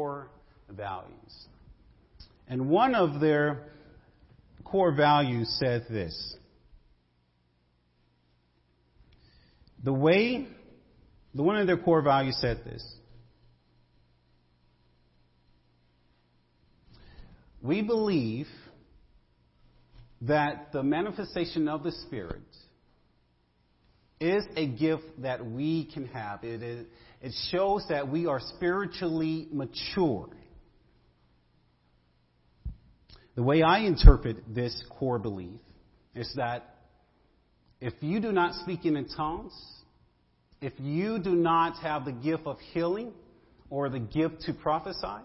core values. And one of their core values said this The way, the one of their core values said this We believe that the manifestation of the Spirit is a gift that we can have. It, is, it shows that we are spiritually mature. The way I interpret this core belief is that if you do not speak in tongues, if you do not have the gift of healing or the gift to prophesy,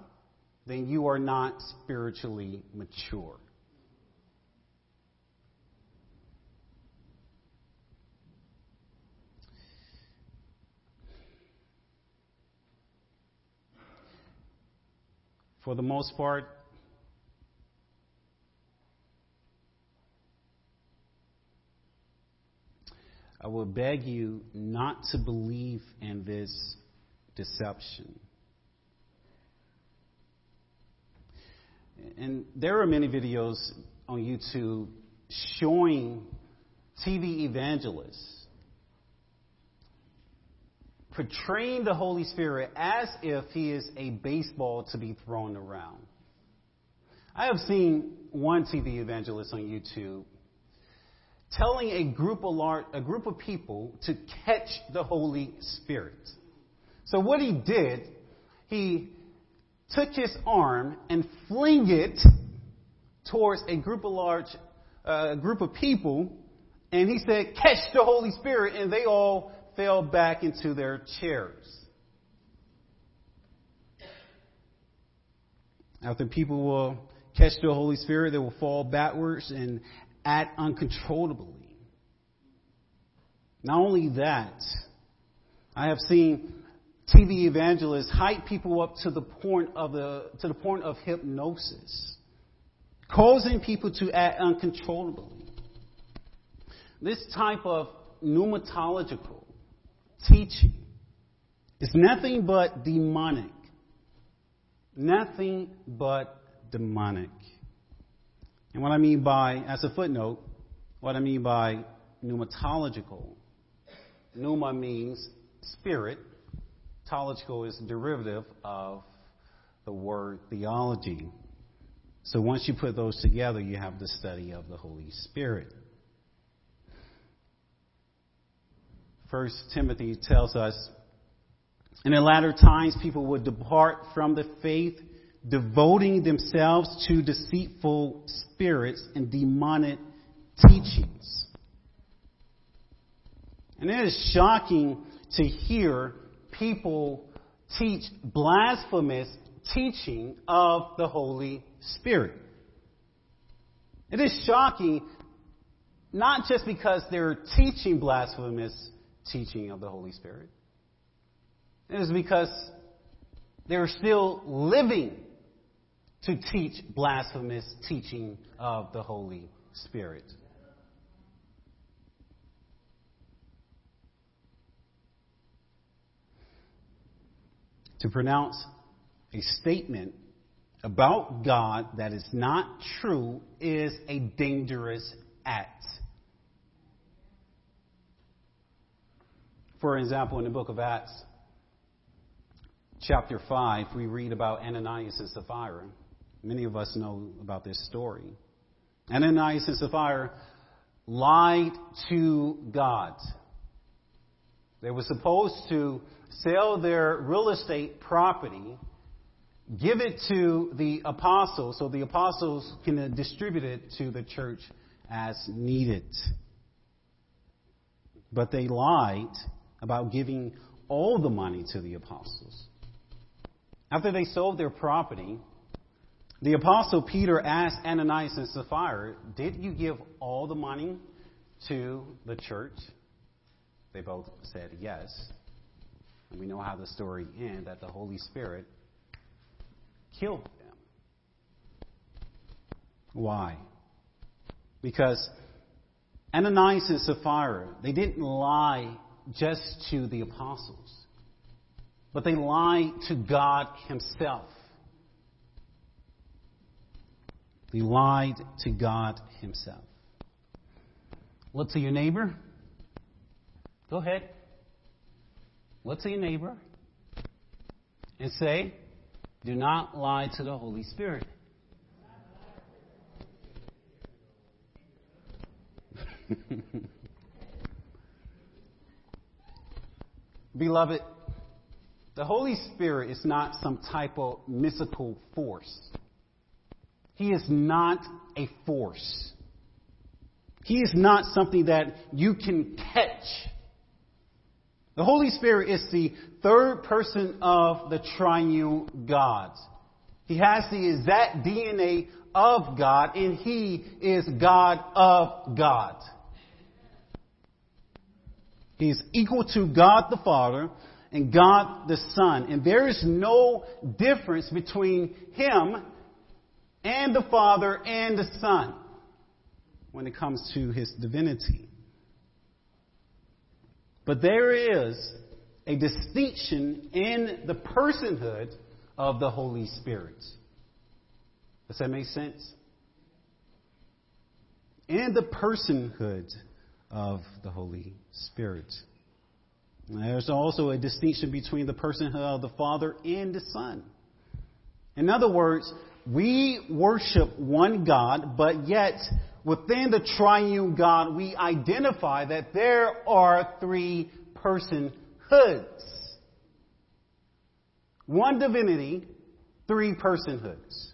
then you are not spiritually mature. For the most part, I will beg you not to believe in this deception. And there are many videos on YouTube showing TV evangelists portraying the Holy Spirit as if he is a baseball to be thrown around. I have seen one TV evangelist on YouTube telling a group of large, a group of people to catch the Holy Spirit. So what he did, he took his arm and fling it towards a group of large, uh, group of people, and he said, "Catch the Holy Spirit," and they all fell back into their chairs. After people will catch the Holy Spirit, they will fall backwards and act uncontrollably. Not only that, I have seen TV evangelists hype people up to the point of the to the point of hypnosis, causing people to act uncontrollably. This type of pneumatological teaching is nothing but demonic. Nothing but demonic. And what I mean by, as a footnote, what I mean by pneumatological, pneuma means spirit, Tological is derivative of the word theology. So once you put those together, you have the study of the Holy Spirit. First Timothy tells us, in the latter times people would depart from the faith, devoting themselves to deceitful spirits and demonic teachings. And it is shocking to hear people teach blasphemous teaching of the Holy Spirit. It is shocking, not just because they're teaching blasphemous teaching of the Holy Spirit, it is because they're still living to teach blasphemous teaching of the Holy Spirit. To pronounce a statement about God that is not true is a dangerous act. For example, in the book of Acts, chapter 5, we read about Ananias and Sapphira. Many of us know about this story. Ananias and Sapphira lied to God. They were supposed to sell their real estate property, give it to the apostles so the apostles can distribute it to the church as needed. But they lied about giving all the money to the apostles. After they sold their property, the apostle Peter asked Ananias and Sapphira, Did you give all the money to the church? They both said yes. And we know how the story ends that the Holy Spirit killed them. Why? Because Ananias and Sapphira, they didn't lie just to the apostles, but they lie to God Himself. They lied to God Himself. Look to your neighbor. Go ahead. Look to your neighbor and say, Do not lie to the Holy Spirit. Beloved, the Holy Spirit is not some type of mystical force. He is not a force. He is not something that you can catch. The Holy Spirit is the third person of the triune God. He has the exact DNA of God, and He is God of God. He is equal to God the Father and God the Son. And there is no difference between Him and the Father and the Son when it comes to His divinity. But there is a distinction in the personhood of the Holy Spirit. Does that make sense? In the personhood of the Holy Spirit. There's also a distinction between the personhood of the Father and the Son. In other words, we worship one God, but yet within the triune God, we identify that there are three personhoods. One divinity, three personhoods.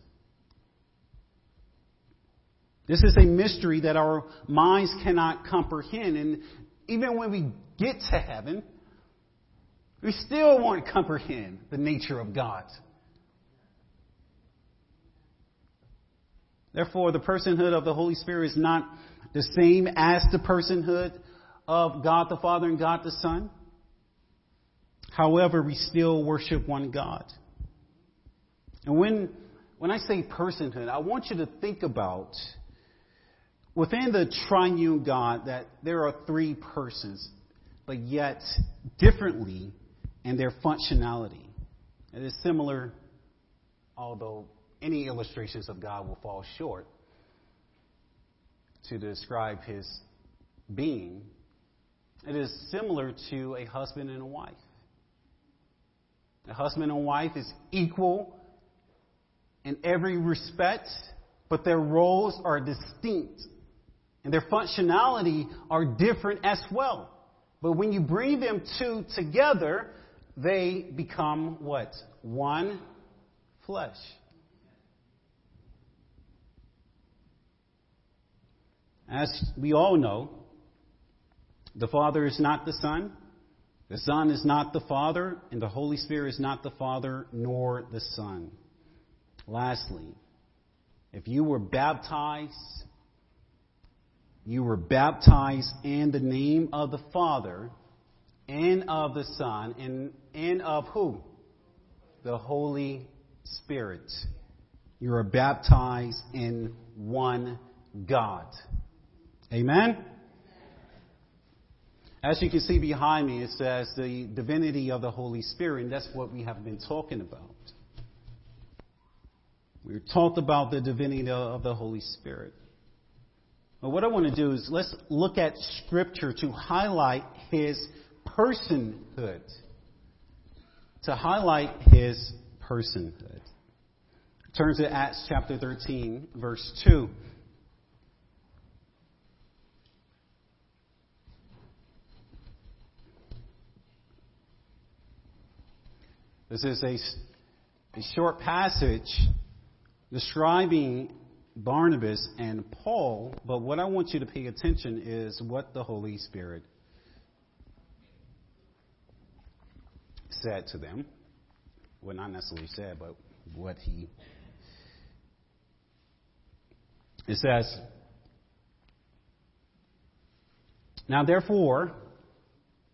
This is a mystery that our minds cannot comprehend. And even when we get to heaven, we still won't comprehend the nature of God. Therefore, the personhood of the Holy Spirit is not the same as the personhood of God the Father and God the Son. However, we still worship one God. And when, when I say personhood, I want you to think about within the triune God that there are three persons, but yet differently in their functionality. It is similar, although any illustrations of God will fall short to describe his being. It is similar to a husband and a wife. A husband and wife is equal in every respect, but their roles are distinct and their functionality are different as well. But when you bring them two together, they become what? One flesh. As we all know, the Father is not the Son, the Son is not the Father, and the Holy Spirit is not the Father nor the Son. Lastly, if you were baptized you were baptized in the name of the Father and of the Son and, and of who? The Holy Spirit. You are baptized in one God. Amen? As you can see behind me, it says the divinity of the Holy Spirit, and that's what we have been talking about. We talked about the divinity of the Holy Spirit. But what I want to do is let's look at Scripture to highlight his personhood. To highlight his personhood. Turn to Acts chapter 13, verse 2. This is a, a short passage describing Barnabas and Paul, but what I want you to pay attention is what the Holy Spirit said to them. Well, not necessarily said, but what he. It says, Now therefore,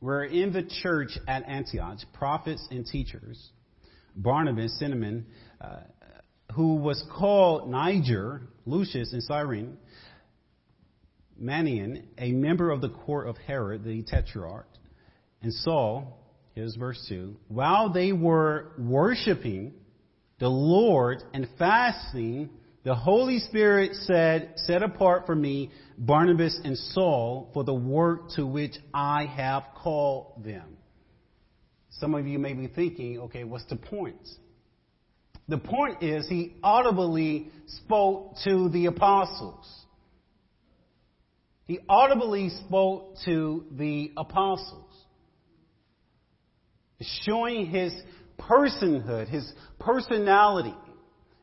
we're in the church at Antioch, prophets and teachers, Barnabas, Simeon, uh, who was called Niger, Lucius, and Cyrene, Manaen, a member of the court of Herod the Tetrarch, and Saul, here's verse 2, while they were worshiping the Lord and fasting, The Holy Spirit said, Set apart for me Barnabas and Saul for the work to which I have called them. Some of you may be thinking, okay, what's the point? The point is he audibly spoke to the apostles. He audibly spoke to the apostles, showing his personhood, his personality.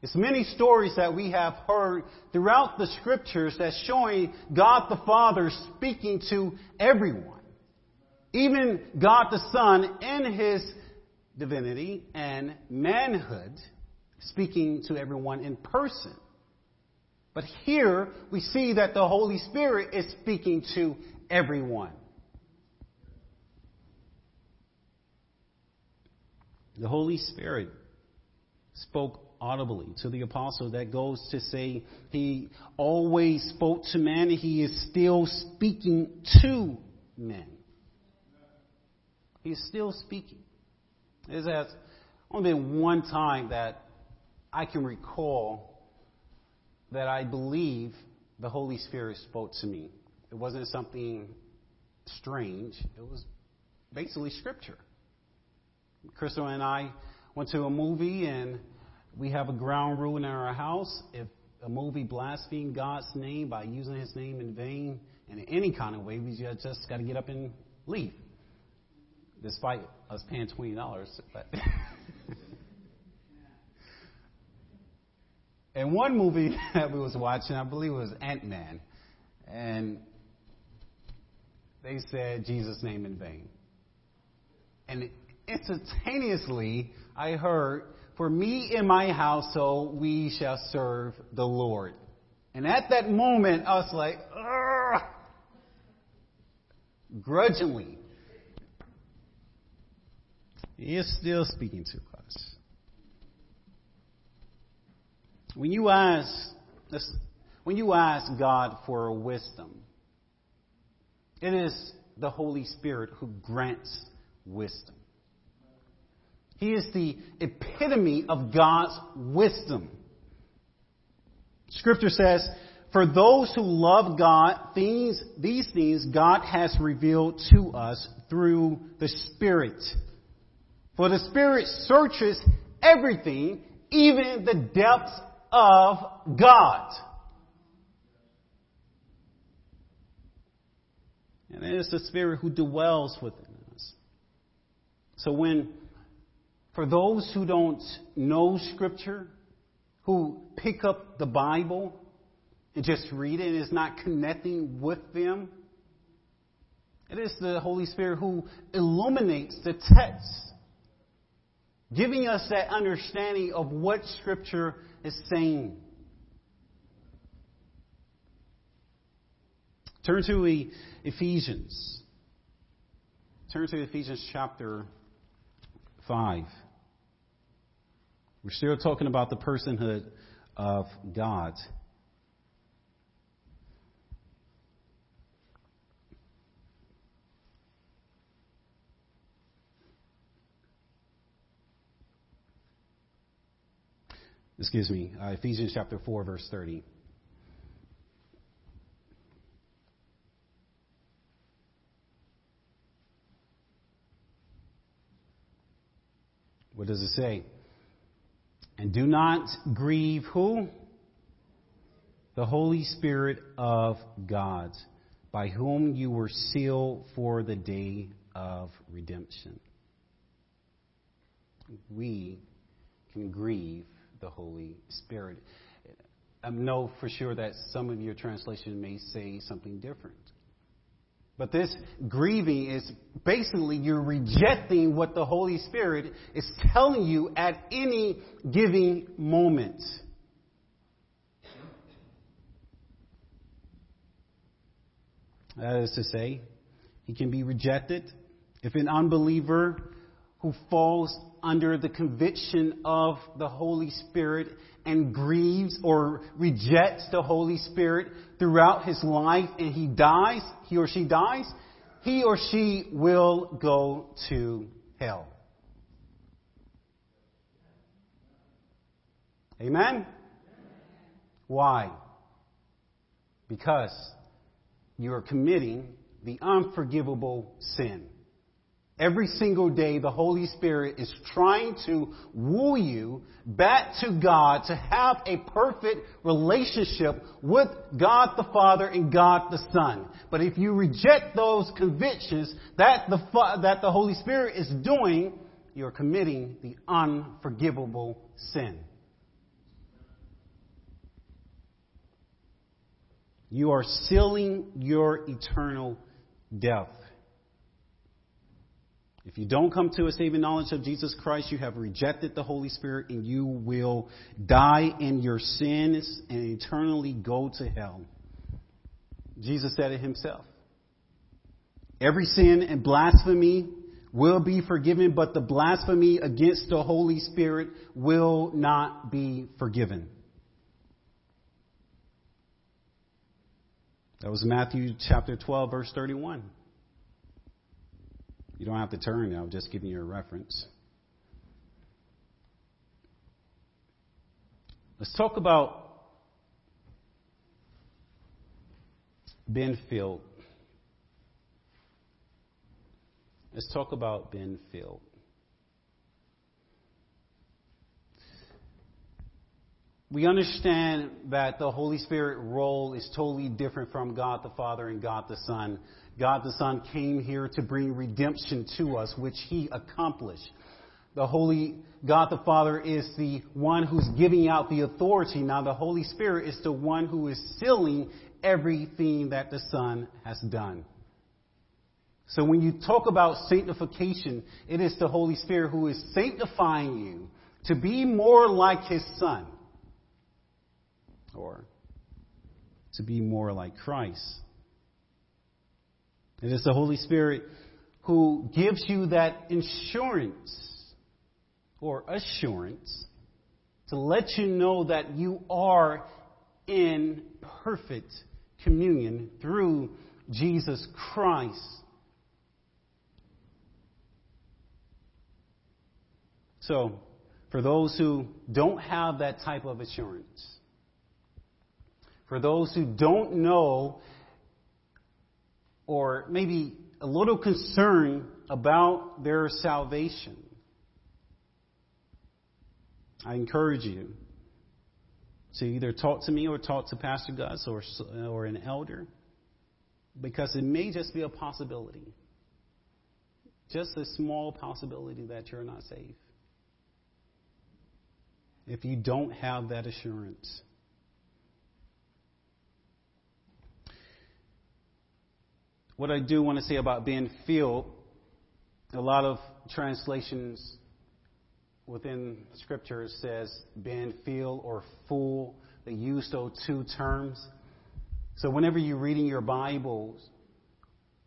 It's many stories that we have heard throughout the scriptures that's showing God the Father speaking to everyone. Even God the Son in his divinity and manhood speaking to everyone in person. But here we see that the Holy Spirit is speaking to everyone. The Holy Spirit spoke audibly to the apostle. That goes to say he always spoke to men and he is still speaking to men. He's still speaking. There's only been one time that I can recall that I believe the Holy Spirit spoke to me. It wasn't something strange. It was basically scripture. Crystal and I went to a movie and we have a ground rule in our house. If a movie blasphemes God's name by using his name in vain and in any kind of way, we just got to get up and leave. Despite us paying $20. But And one movie that we was watching, I believe it was Ant Man, and they said Jesus' name in vain. And instantaneously, I heard, "For me and my household, we shall serve the Lord." And at that moment, I was like, Ugh! grudgingly. He is still speaking to us. When you ask, when you ask God for wisdom, it is the Holy Spirit who grants wisdom. He is the epitome of God's wisdom. Scripture says, for those who love God, things, these things God has revealed to us through the Spirit. For the Spirit searches everything, even the depths of God. And it is the Spirit who dwells within us. So when, for those who don't know Scripture, who pick up the Bible and just read it and is not connecting with them, it is the Holy Spirit who illuminates the text, giving us that understanding of what Scripture is saying. Turn to Ephesians. Turn to Ephesians chapter 5. We're still talking about the personhood of God. Excuse me, uh, Ephesians chapter 4, verse 30. What does it say? And do not grieve who? The Holy Spirit of God, by whom you were sealed for the day of redemption. We can grieve the Holy Spirit. I know for sure that some of your translation may say something different. But this grieving is basically you're rejecting what the Holy Spirit is telling you at any giving moment. That is to say, he can be rejected. If an unbeliever who falls under the conviction of the Holy Spirit and grieves or rejects the Holy Spirit throughout his life and he dies, he or she dies, he or she will go to hell. Amen? Why? Because you are committing the unforgivable sin. Every single day, the Holy Spirit is trying to woo you back to God to have a perfect relationship with God the Father and God the Son. But if you reject those convictions that the, that the Holy Spirit is doing, you're committing the unforgivable sin. You are sealing your eternal death. If you don't come to a saving knowledge of Jesus Christ, you have rejected the Holy Spirit and you will die in your sins and eternally go to hell. Jesus said it himself. Every sin and blasphemy will be forgiven, but the blasphemy against the Holy Spirit will not be forgiven. That was Matthew chapter 12, verse 31. You don't have to turn now, just giving you a reference. Let's talk about being filled. Let's talk about being filled. We understand that the Holy Spirit role is totally different from God the Father and God the Son. God the Son came here to bring redemption to us, which He accomplished. The Holy God the Father is the one who's giving out the authority. Now the Holy Spirit is the one who is sealing everything that the Son has done. So when you talk about sanctification, it is the Holy Spirit who is sanctifying you to be more like His Son. Or to be more like Christ. It is the Holy Spirit who gives you that insurance or assurance to let you know that you are in perfect communion through Jesus Christ. So, for those who don't have that type of assurance, for those who don't know or maybe a little concerned about their salvation, I encourage you to either talk to me or talk to Pastor Gus or, or an elder because it may just be a possibility. Just a small possibility that you're not safe. If you don't have that assurance. What I do want to say about being filled, a lot of translations within Scripture says being filled or full. They use those two terms. So whenever you're reading your Bibles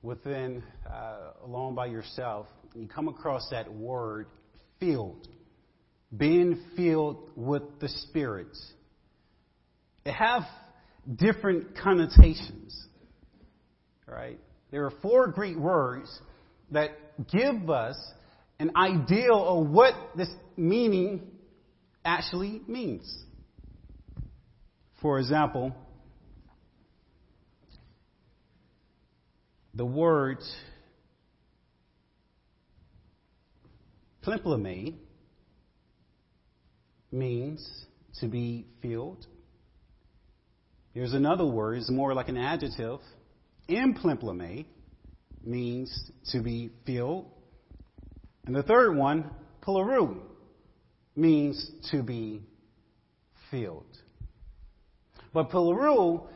within, uh, alone by yourself, you come across that word filled, being filled with the Spirit. It have different connotations, right? There are four Greek words that give us an idea of what this meaning actually means. For example, the word plimplame means to be filled. Here's another word, it's more like an adjective Implimplame means to be filled. And the third one, pleroo, means to be filled. But pleroo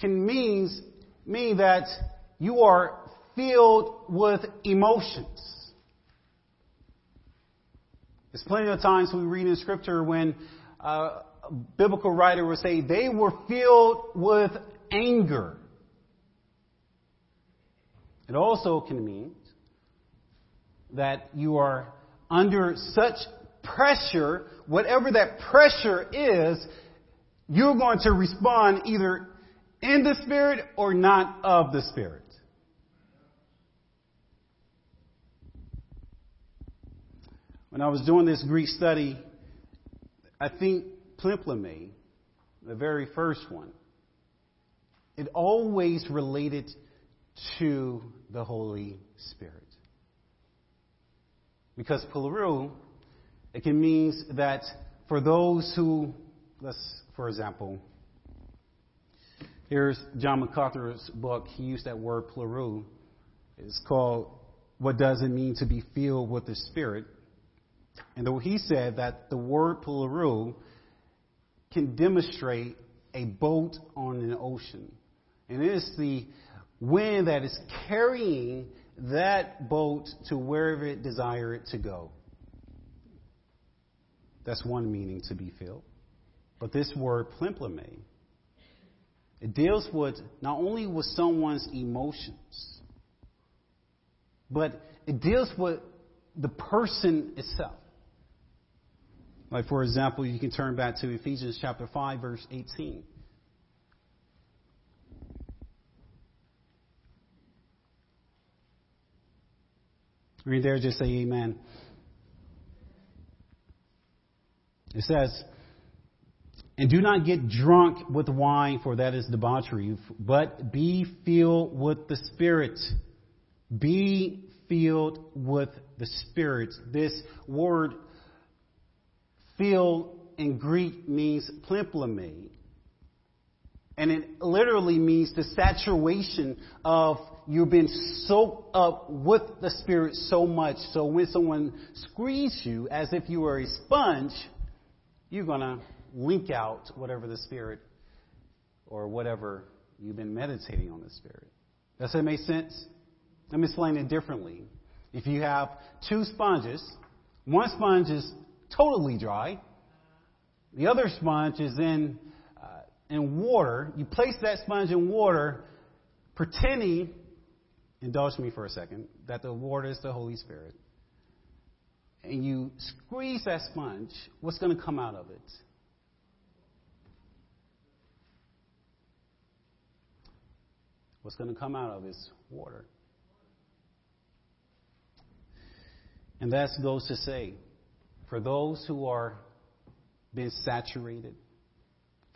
can means, mean that you are filled with emotions. There's plenty of times we read in Scripture when uh, a biblical writer would say they were filled with anger. It also can mean that you are under such pressure, whatever that pressure is, you're going to respond either in the Spirit or not of the Spirit. When I was doing this Greek study, I think plimplame the very first one, it always related to the Holy Spirit. Because pluriel, it can mean that for those who, let's, for example, here's John MacArthur's book. He used that word pluriel. It's called What Does It Mean to Be Filled with the Spirit? And he said that the word pluriel can demonstrate a boat on an ocean. And it is the wind that is carrying that boat to wherever it desires it to go. That's one meaning to be filled. But this word plimplame, it deals with not only with someone's emotions, but it deals with the person itself. Like, for example, you can turn back to Ephesians chapter 5, verse 18. Read there, just say amen. It says, And do not get drunk with wine, for that is debauchery, but be filled with the Spirit. Be filled with the Spirit. This word filled in Greek means plimplame. And it literally means the saturation of you've been soaked up with the Spirit so much. So when someone squeezes you as if you were a sponge, you're going to link out whatever the Spirit or whatever you've been meditating on the Spirit. Does that make sense? Let me explain it differently. If you have two sponges, one sponge is totally dry, the other sponge is in, uh, in water. You place that sponge in water, pretending, indulge me for a second, that the water is the Holy Spirit and you squeeze that sponge, what's going to come out of it? What's going to come out of is water. And that goes to say, for those who are being saturated,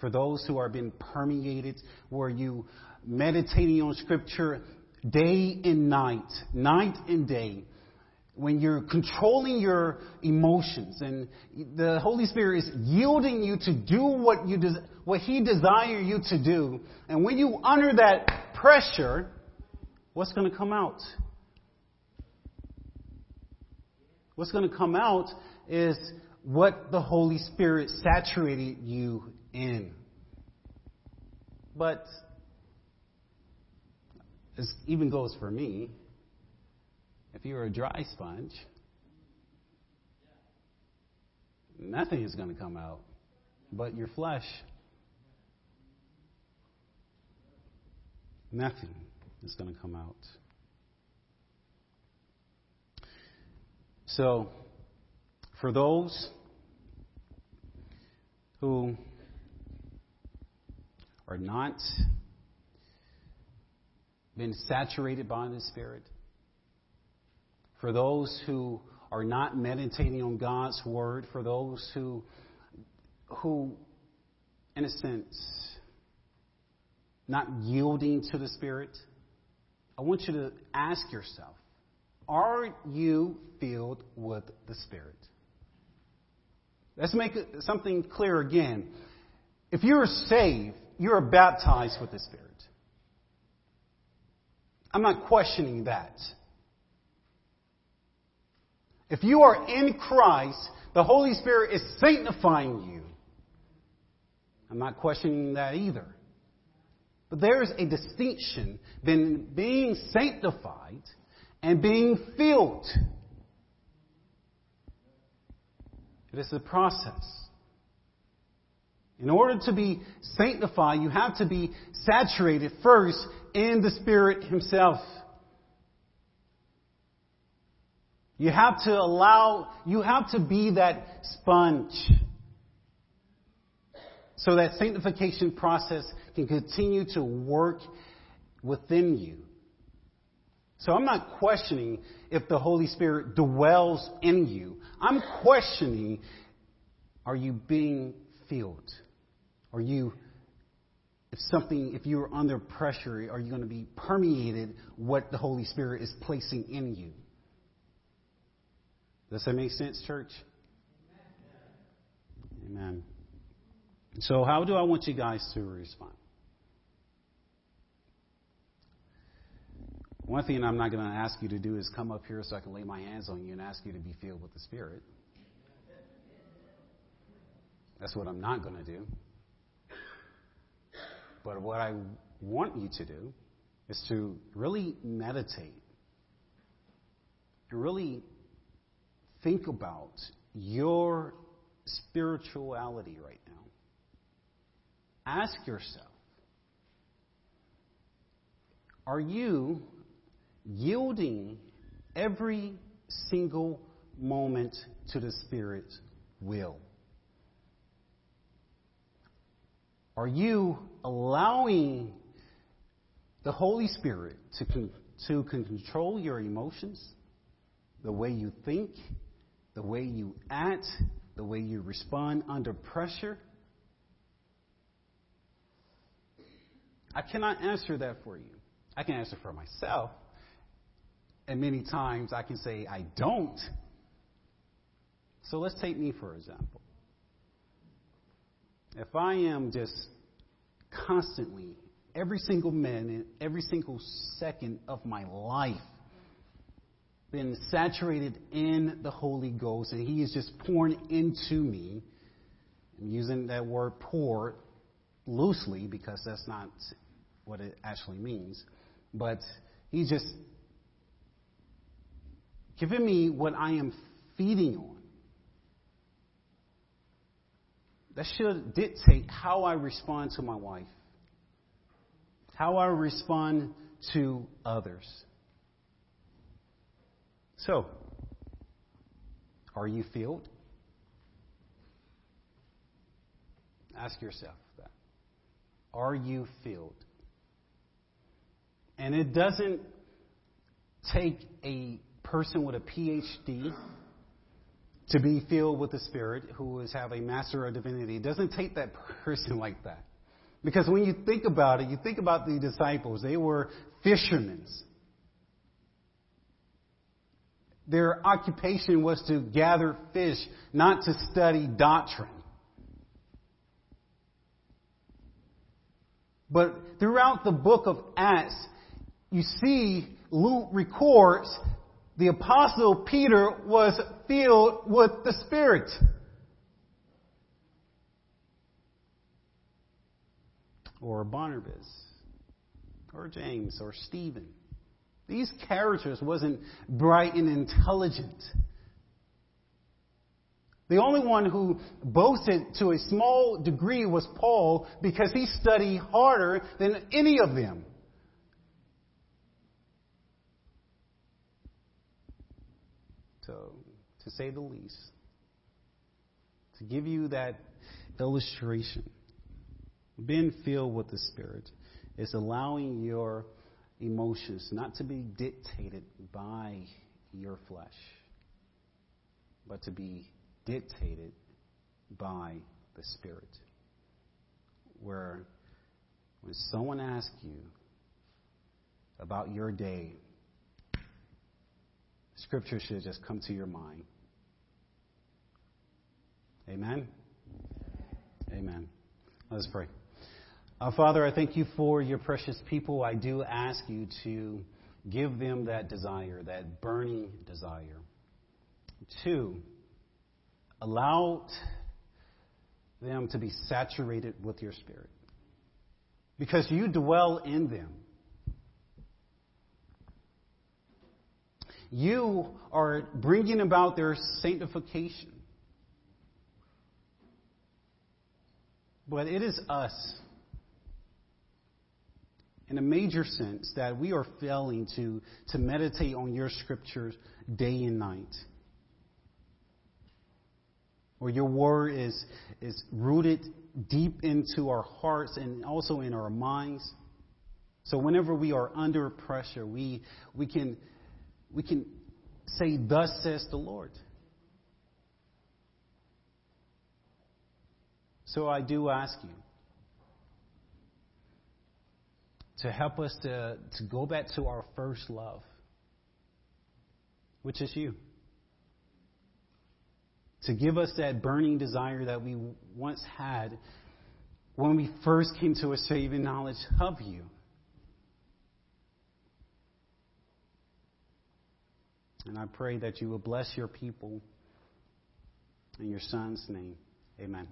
for those who are being permeated, where you meditating on Scripture day and night, night and day, when you're controlling your emotions and the Holy Spirit is yielding you to do what you des- what He desires you to do, and when you under that pressure, what's going to come out? What's going to come out is what the Holy Spirit saturated you in. But this even goes for me. If you're a dry sponge, nothing is going to come out but your flesh. Nothing is going to come out. So, for those who are not been saturated by the Spirit, for those who are not meditating on God's word, for those who, who, in a sense, not yielding to the Spirit, I want you to ask yourself are you filled with the Spirit? Let's make something clear again. If you're saved, you're baptized with the Spirit. I'm not questioning that. If you are in Christ, the Holy Spirit is sanctifying you. I'm not questioning that either. But there is a distinction between being sanctified and being filled. It is a process. In order to be sanctified, you have to be saturated first in the Spirit Himself. You have to allow, you have to be that sponge so that sanctification process can continue to work within you. So I'm not questioning if the Holy Spirit dwells in you. I'm questioning, are you being filled? Are you, if something, if you're under pressure, are you going to be permeated what the Holy Spirit is placing in you? Does that make sense, church? Amen. So, how do I want you guys to respond? One thing I'm not going to ask you to do is come up here so I can lay my hands on you and ask you to be filled with the Spirit. That's what I'm not going to do. But what I want you to do is to really meditate and really think about your spirituality right now. Ask yourself Are you yielding every single moment to the Spirit's will? Are you allowing the Holy Spirit to, con- to control your emotions, the way you think, the way you act, the way you respond under pressure? I cannot answer that for you. I can answer for myself. And many times I can say, I don't. So let's take me for example. If I am just constantly, every single minute, every single second of my life, been saturated in the Holy Ghost, and He is just pouring into me. I'm using that word pour loosely because that's not what it actually means. But He's just giving me what I am feeding on. That should dictate how I respond to my wife, how I respond to others. So, are you filled? Ask yourself that. Are you filled? And it doesn't take a person with a PhD to be filled with the Spirit who is have a master of divinity. It doesn't take that person like that. Because when you think about it, you think about the disciples, they were fishermen. Their occupation was to gather fish, not to study doctrine. But throughout the book of Acts, you see Luke records the apostle Peter was filled with the Spirit. Or Barnabas, or James, or Stephen. These characters wasn't bright and intelligent. The only one who boasted to a small degree was Paul because he studied harder than any of them. So, to say the least, to give you that illustration, being filled with the Spirit is allowing your emotions not to be dictated by your flesh, but to be dictated by the Spirit. Where when someone asks you about your day, Scripture should just come to your mind. Amen? Amen. Let us pray. Uh, Father, I thank you for your precious people. I do ask you to give them that desire, that burning desire. Two, allow them to be saturated with your Spirit. Because you dwell in them. You are bringing about their sanctification. But it is us, in a major sense, that we are failing to, to meditate on your scriptures day and night. Or your word is, is rooted deep into our hearts and also in our minds. So whenever we are under pressure, we, we can we can say, Thus says the Lord. So I do ask you to help us to, to go back to our first love, which is you. To give us that burning desire that we once had when we first came to a saving knowledge of you. And I pray that you will bless your people in your son's name. Amen.